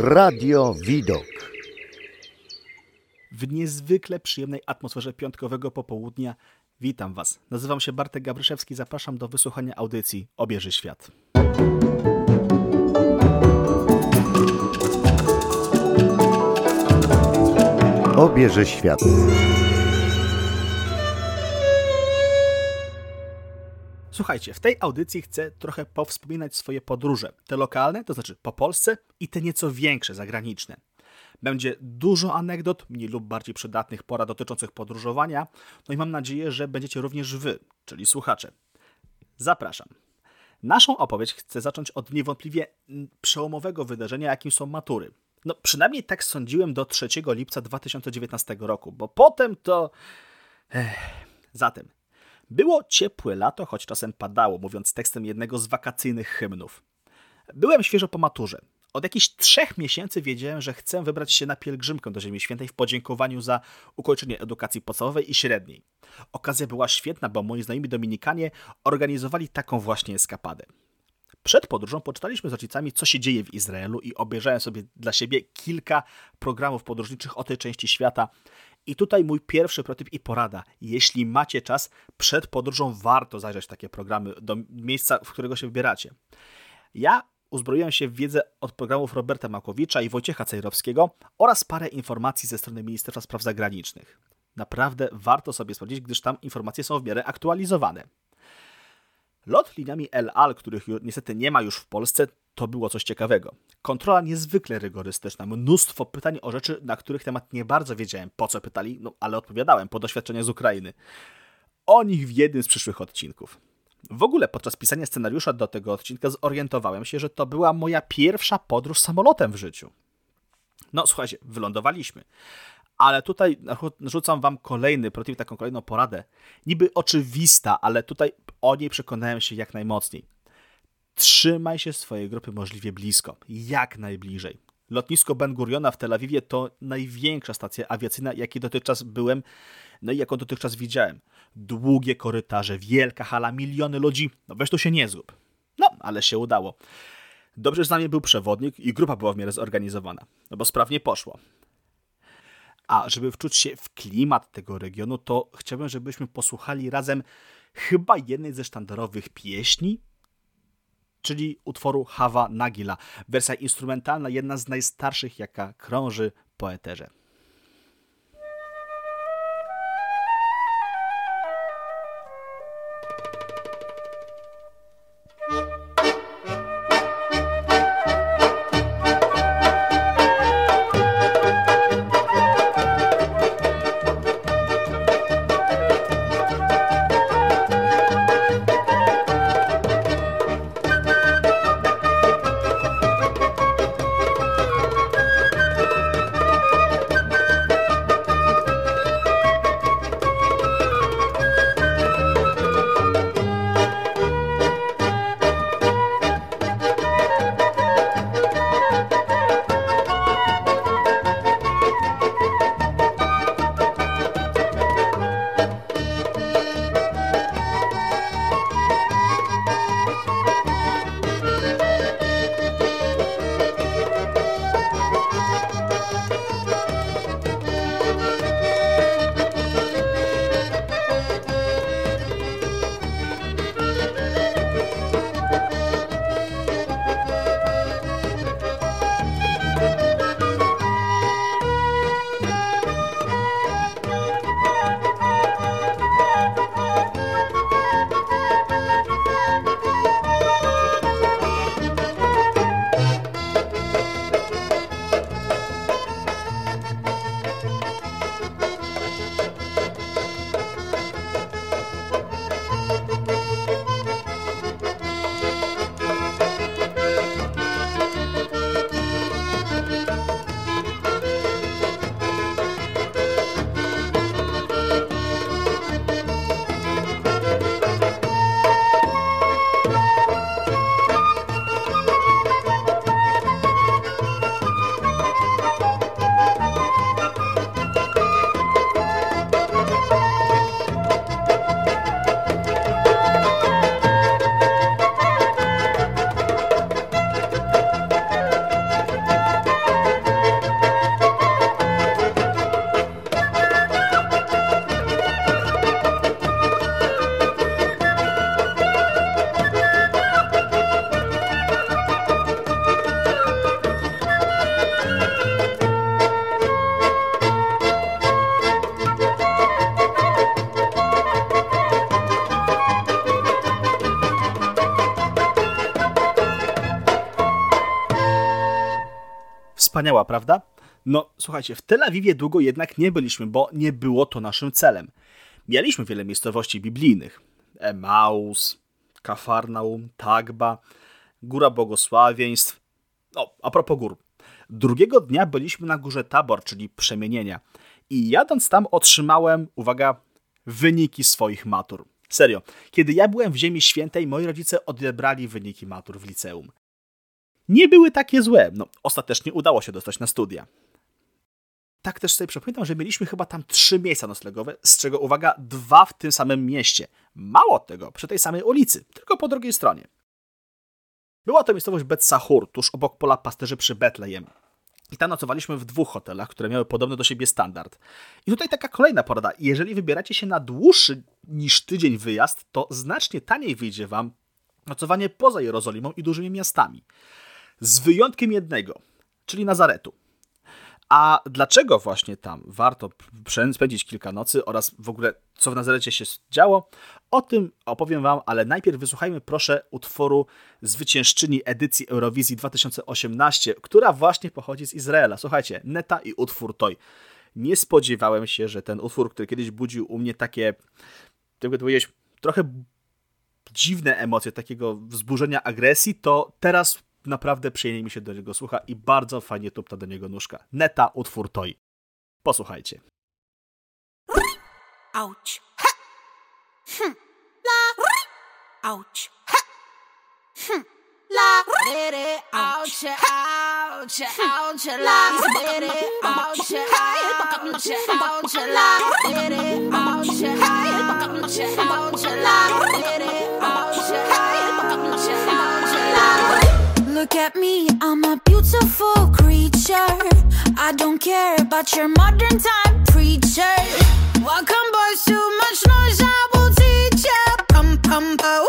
Radio Widok. W niezwykle przyjemnej atmosferze piątkowego popołudnia witam Was. Nazywam się Bartek Gabryszewski, zapraszam do wysłuchania audycji Obieży Świat. Obieży Świat. Słuchajcie, w tej audycji chcę trochę powspominać swoje podróże. Te lokalne, to znaczy po Polsce, i te nieco większe, zagraniczne. Będzie dużo anegdot, mniej lub bardziej przydatnych porad dotyczących podróżowania, no i mam nadzieję, że będziecie również wy, czyli słuchacze. Zapraszam. Naszą opowieść chcę zacząć od niewątpliwie przełomowego wydarzenia, jakim są matury. No, przynajmniej tak sądziłem do 3 lipca 2019 roku, bo potem to. Ech. Zatem, było ciepłe lato, choć czasem padało, mówiąc tekstem jednego z wakacyjnych hymnów. Byłem świeżo po maturze. Od jakichś trzech miesięcy wiedziałem, że chcę wybrać się na pielgrzymkę do Ziemi Świętej w podziękowaniu za ukończenie edukacji podstawowej i średniej. Okazja była świetna, bo moi znajomi Dominikanie organizowali taką właśnie eskapadę. Przed podróżą poczytaliśmy z rodzicami, co się dzieje w Izraelu i obejrzałem sobie dla siebie kilka programów podróżniczych o tej części świata. I tutaj mój pierwszy prototyp i porada. Jeśli macie czas, przed podróżą warto zajrzeć w takie programy do miejsca, w którego się wybieracie. Ja uzbroiłem się w wiedzę od programów Roberta Makowicza i Wojciecha Cejrowskiego oraz parę informacji ze strony Ministerstwa Spraw Zagranicznych. Naprawdę warto sobie sprawdzić, gdyż tam informacje są w miarę aktualizowane. Lot liniami El Al, których niestety nie ma już w Polsce, to było coś ciekawego. Kontrola niezwykle rygorystyczna, mnóstwo pytań o rzeczy, na których temat nie bardzo wiedziałem, po co pytali, no ale odpowiadałem po doświadczeniach z Ukrainy. O nich w jednym z przyszłych odcinków. W ogóle podczas pisania scenariusza do tego odcinka zorientowałem się, że to była moja pierwsza podróż samolotem w życiu. No słuchajcie, wylądowaliśmy. Ale tutaj rzucam wam kolejny protip, taką kolejną poradę. Niby oczywista, ale tutaj o niej przekonałem się jak najmocniej. Trzymaj się swojej grupy możliwie blisko, jak najbliżej. Lotnisko Ben Guriona w Tel Awiwie to największa stacja awiacyjna, jakiej dotychczas byłem, no i jaką dotychczas widziałem. Długie korytarze, wielka hala, miliony ludzi. No weź to się nie zrób. No, ale się udało. Dobrze, że z nami był przewodnik i grupa była w miarę zorganizowana, no bo sprawnie poszło. A żeby wczuć się w klimat tego regionu, to chciałbym, żebyśmy posłuchali razem chyba jednej ze sztandarowych pieśni, czyli utworu Hawa Nagila. Wersja instrumentalna, jedna z najstarszych, jaka krąży po eterze. Wspaniała, prawda? No, słuchajcie, w Tel Awiwie długo jednak nie byliśmy, bo nie było to naszym celem. Mieliśmy wiele miejscowości biblijnych. Emaus, Kafarnaum, Tagba, Góra Błogosławieństw. O, a propos gór. Drugiego dnia byliśmy na górze Tabor, czyli przemienienia. I jadąc tam otrzymałem, uwaga, wyniki swoich matur. Serio, kiedy ja byłem w Ziemi Świętej, moi rodzice odebrali wyniki matur w liceum. Nie były takie złe, no ostatecznie udało się dostać na studia. Tak też sobie przypominam, że mieliśmy chyba tam trzy miejsca noclegowe, z czego, uwaga, dwa w tym samym mieście. Mało tego, przy tej samej ulicy, tylko po drugiej stronie. Była to miejscowość Bet-Sahur, tuż obok pola pasterzy przy Betlejem. I tam nocowaliśmy w dwóch hotelach, które miały podobny do siebie standard. I tutaj taka kolejna porada. Jeżeli wybieracie się na dłuższy niż tydzień wyjazd, to znacznie taniej wyjdzie wam nocowanie poza Jerozolimą i dużymi miastami. Z wyjątkiem jednego, czyli Nazaretu. A dlaczego właśnie tam warto spędzić kilka nocy oraz w ogóle co w Nazarecie się działo, o tym opowiem Wam, ale najpierw wysłuchajmy proszę utworu zwyciężczyni edycji Eurowizji 2018, która właśnie pochodzi z Izraela. Słuchajcie, Neta i utwór Toj. Nie spodziewałem się, że ten utwór, który kiedyś budził u mnie takie, jakby to powiedzieć, trochę dziwne emocje, takiego wzburzenia agresji, to teraz naprawdę przyjemnie mi się do niego słucha i bardzo fajnie tupta do niego nóżka. Neta, utwór Toj. Posłuchajcie. Ouch. Ha. Hm. La. Ouch. Ha. Hm. La. Ouch. Ouch. Ouch. La. Ouch. Ouch. Ouch. La. Ouch. Ouch. La. Look at me, I'm a beautiful creature. I don't care about your modern time preacher. Welcome, boys, too much noise, I will teach ya. Pum pum po,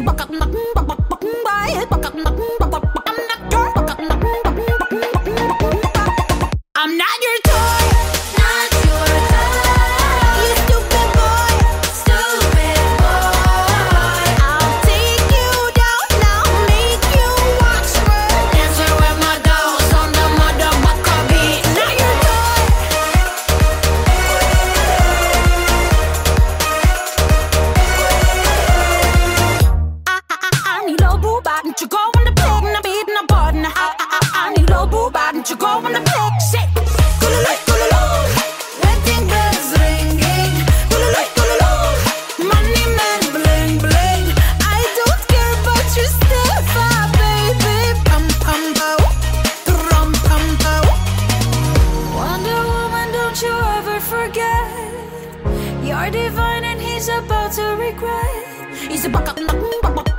He's a to regret. Is a back up, back up.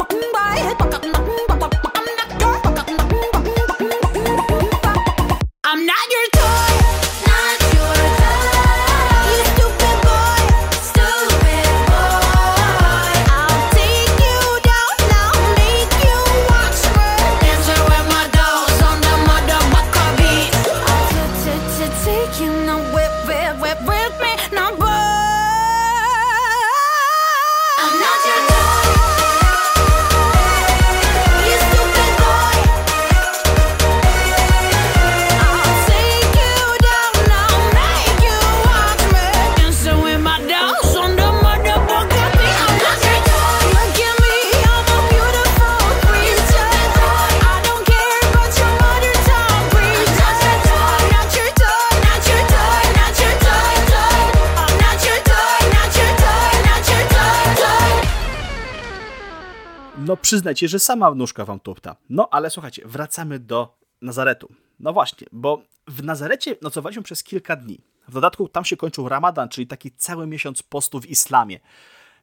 No przyznajcie, że sama nóżka wam tupta. No ale słuchajcie, wracamy do Nazaretu. No właśnie, bo w Nazarecie nocowaliśmy przez kilka dni. W dodatku tam się kończył Ramadan, czyli taki cały miesiąc postu w islamie.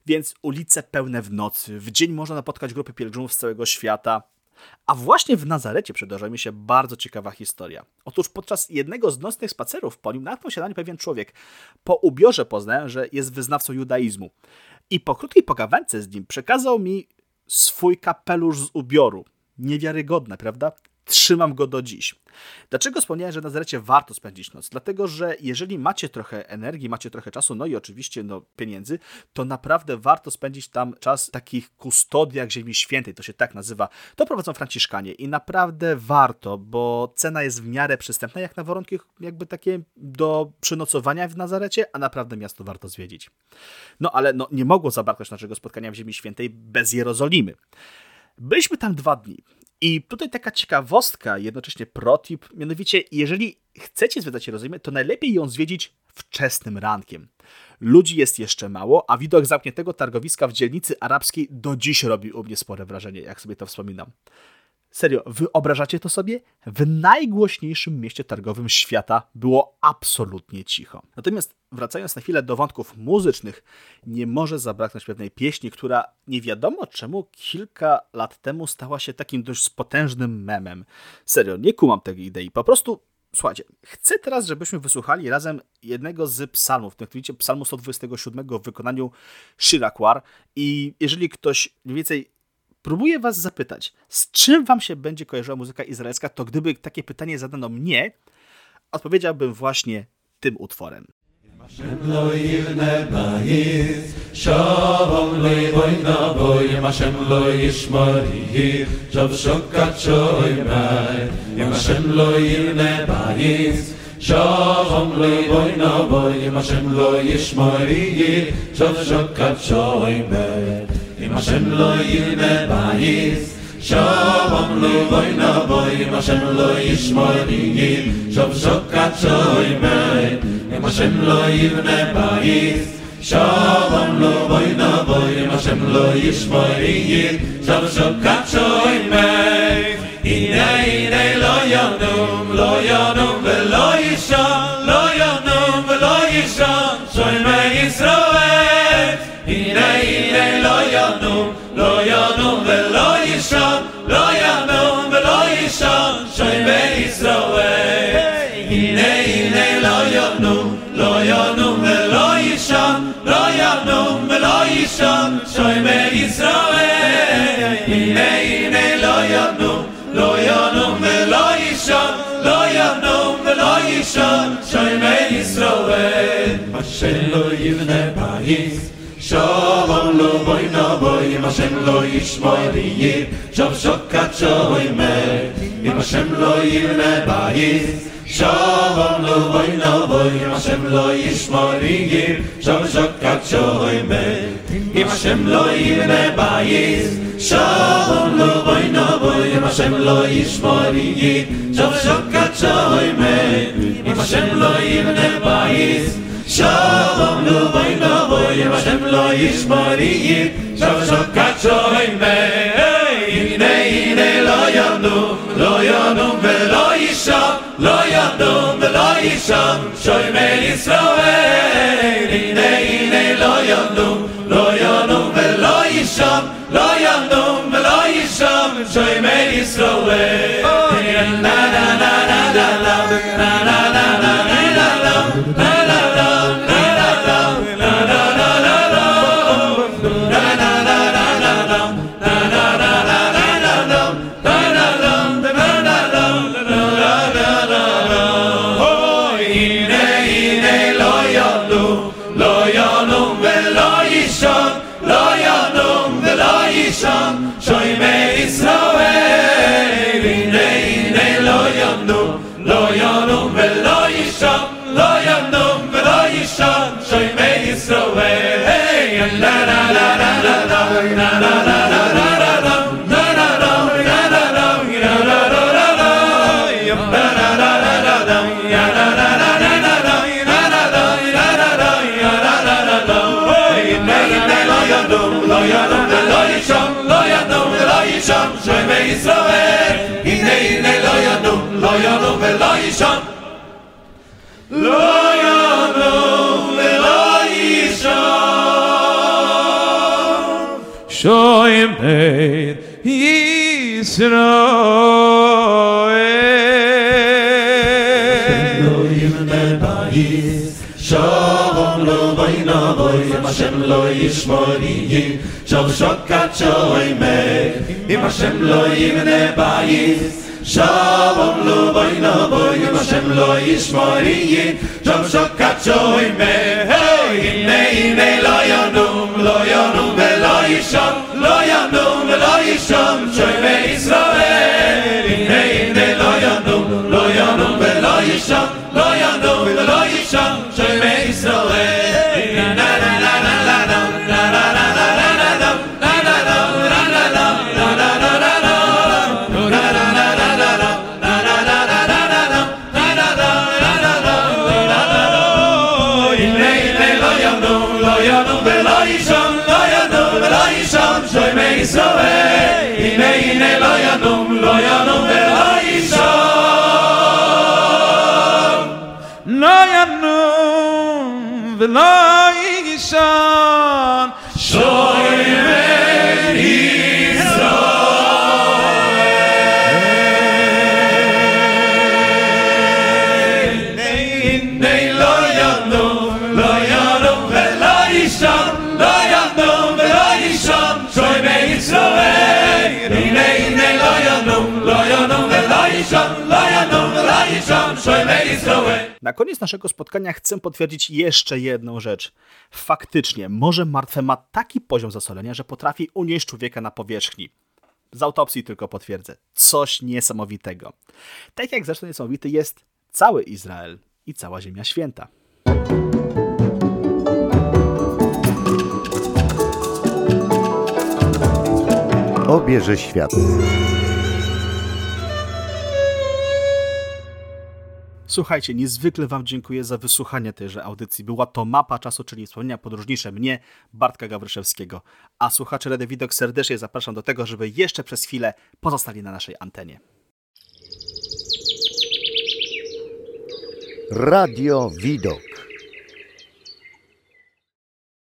Więc ulice pełne w nocy. W dzień można napotkać grupy pielgrzymów z całego świata. A właśnie w Nazarecie przydarza mi się bardzo ciekawa historia. Otóż podczas jednego z nocnych spacerów po nim natknął się na nie pewien człowiek. Po ubiorze poznałem, że jest wyznawcą judaizmu. I po krótkiej pogawędce z nim przekazał mi swój kapelusz z ubioru. Niewiarygodne, prawda? Trzymam go do dziś. Dlaczego wspomniałem, że na Nazarecie warto spędzić noc? Dlatego, że jeżeli macie trochę energii, macie trochę czasu, no i oczywiście no, pieniędzy, to naprawdę warto spędzić tam czas w takich kustodiach Ziemi Świętej, to się tak nazywa. To prowadzą Franciszkanie i naprawdę warto, bo cena jest w miarę przystępna, jak na warunki jakby takie do przynocowania w Nazarecie, a naprawdę miasto warto zwiedzić. No ale no, nie mogło zabraknąć naszego spotkania w Ziemi Świętej bez Jerozolimy. Byliśmy tam dwa dni. I tutaj taka ciekawostka, jednocześnie protip, mianowicie jeżeli chcecie zwiedzać Jerozolimę, to najlepiej ją zwiedzić wczesnym rankiem. Ludzi jest jeszcze mało, a widok zamkniętego targowiska w dzielnicy arabskiej do dziś robi u mnie spore wrażenie, jak sobie to wspominam. Serio, wyobrażacie to sobie? W najgłośniejszym mieście targowym świata było absolutnie cicho. Natomiast wracając na chwilę do wątków muzycznych, nie może zabraknąć pewnej pieśni, która nie wiadomo czemu kilka lat temu stała się takim dość potężnym memem. Serio, nie kumam tej idei. Po prostu Słuchajcie, chcę teraz, żebyśmy wysłuchali razem jednego z psalmów, mianowicie psalmu 127 w wykonaniu Shirakwar i jeżeli ktoś mniej więcej próbuję was zapytać, z czym wam się będzie kojarzyła muzyka izraelska, to gdyby takie pytanie zadano mnie, odpowiedziałbym właśnie tym utworem. Shalom boy, boy, lo shav shokat אם השם לא יהיה בבייס שום לו בוי נבוי אם השם לא ישמור יגיד שוב שוקת שוי מי אם השם לא יבנה בייס שום לו בוי נבוי אם השם לא ישמור יגיד שוב שוקת שוי מי הנה הנה לא ינום לא ינום ולא ישן לא ינום ולא ישן שוי מי ישראל הנה לא ינום ולא ישון שוימי ישראל. הנה הנה לא ינום לא ינום ולא ישון לא ינום ולא ישון שוימי ישראל. השם לא יבנה פעיס שובם לו בוי נבוי אם השם לא ישמוי ויהיר שוב שוקת שוימי אם השם לא יבנה פעיס Shalom lo boy lo boy Hashem lo yishmor yigir. Shalom shokat shoy me. Im Hashem lo yivne ba'yiz Shalom lo boy lo boy Hashem lo yishmor Shalom shokat shoy Im Hashem lo yivne ba'yiz Shalom lo boy lo boy Hashem lo yishmor Shalom shokat shoy me. Hey! Lo yandu ישום שוי מל ישראל הנה הנה לא ינום לא ינום ולא ישום לא ינום ולא ישום שוי מל ישראל הנה הנה שוי מישראל הנה הנה לא ימנו לא ינום ולא ישן לא ינום ולא ישן שוי מישראל לה לה לה לה לה לה לה לה לה ישראל הנה הנה לא ינום לא ינום ולא ישן לא ינום ולא ישן שוים בית ישראל לא ינום ולא ישן Lo lo boyna boy, Hashem lo yishmori, shav shokat shoy me, im Hashem lo yimne bayis, shalom lo boyna boy, Hashem lo yishmori, shav shokat shoy me, hey, hine hine lo yonum, lo yonum ve lo yisham, lo yonum ve lo Na koniec naszego spotkania chcę potwierdzić jeszcze jedną rzecz. Faktycznie, Morze Martwe ma taki poziom zasolenia, że potrafi unieść człowieka na powierzchni. Z autopsji tylko potwierdzę. Coś niesamowitego. Tak jak zresztą niesamowity jest cały Izrael i cała Ziemia Święta. Obierze świat. Słuchajcie, niezwykle Wam dziękuję za wysłuchanie tejże audycji. Była to mapa czasu, czyli wspomnienia podróżnicze mnie, Bartka Gawryszewskiego. A słuchacze Redy Widok serdecznie zapraszam do tego, żeby jeszcze przez chwilę pozostali na naszej antenie. Radio Widok.